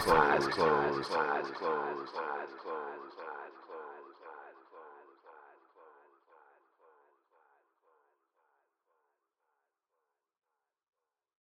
closed.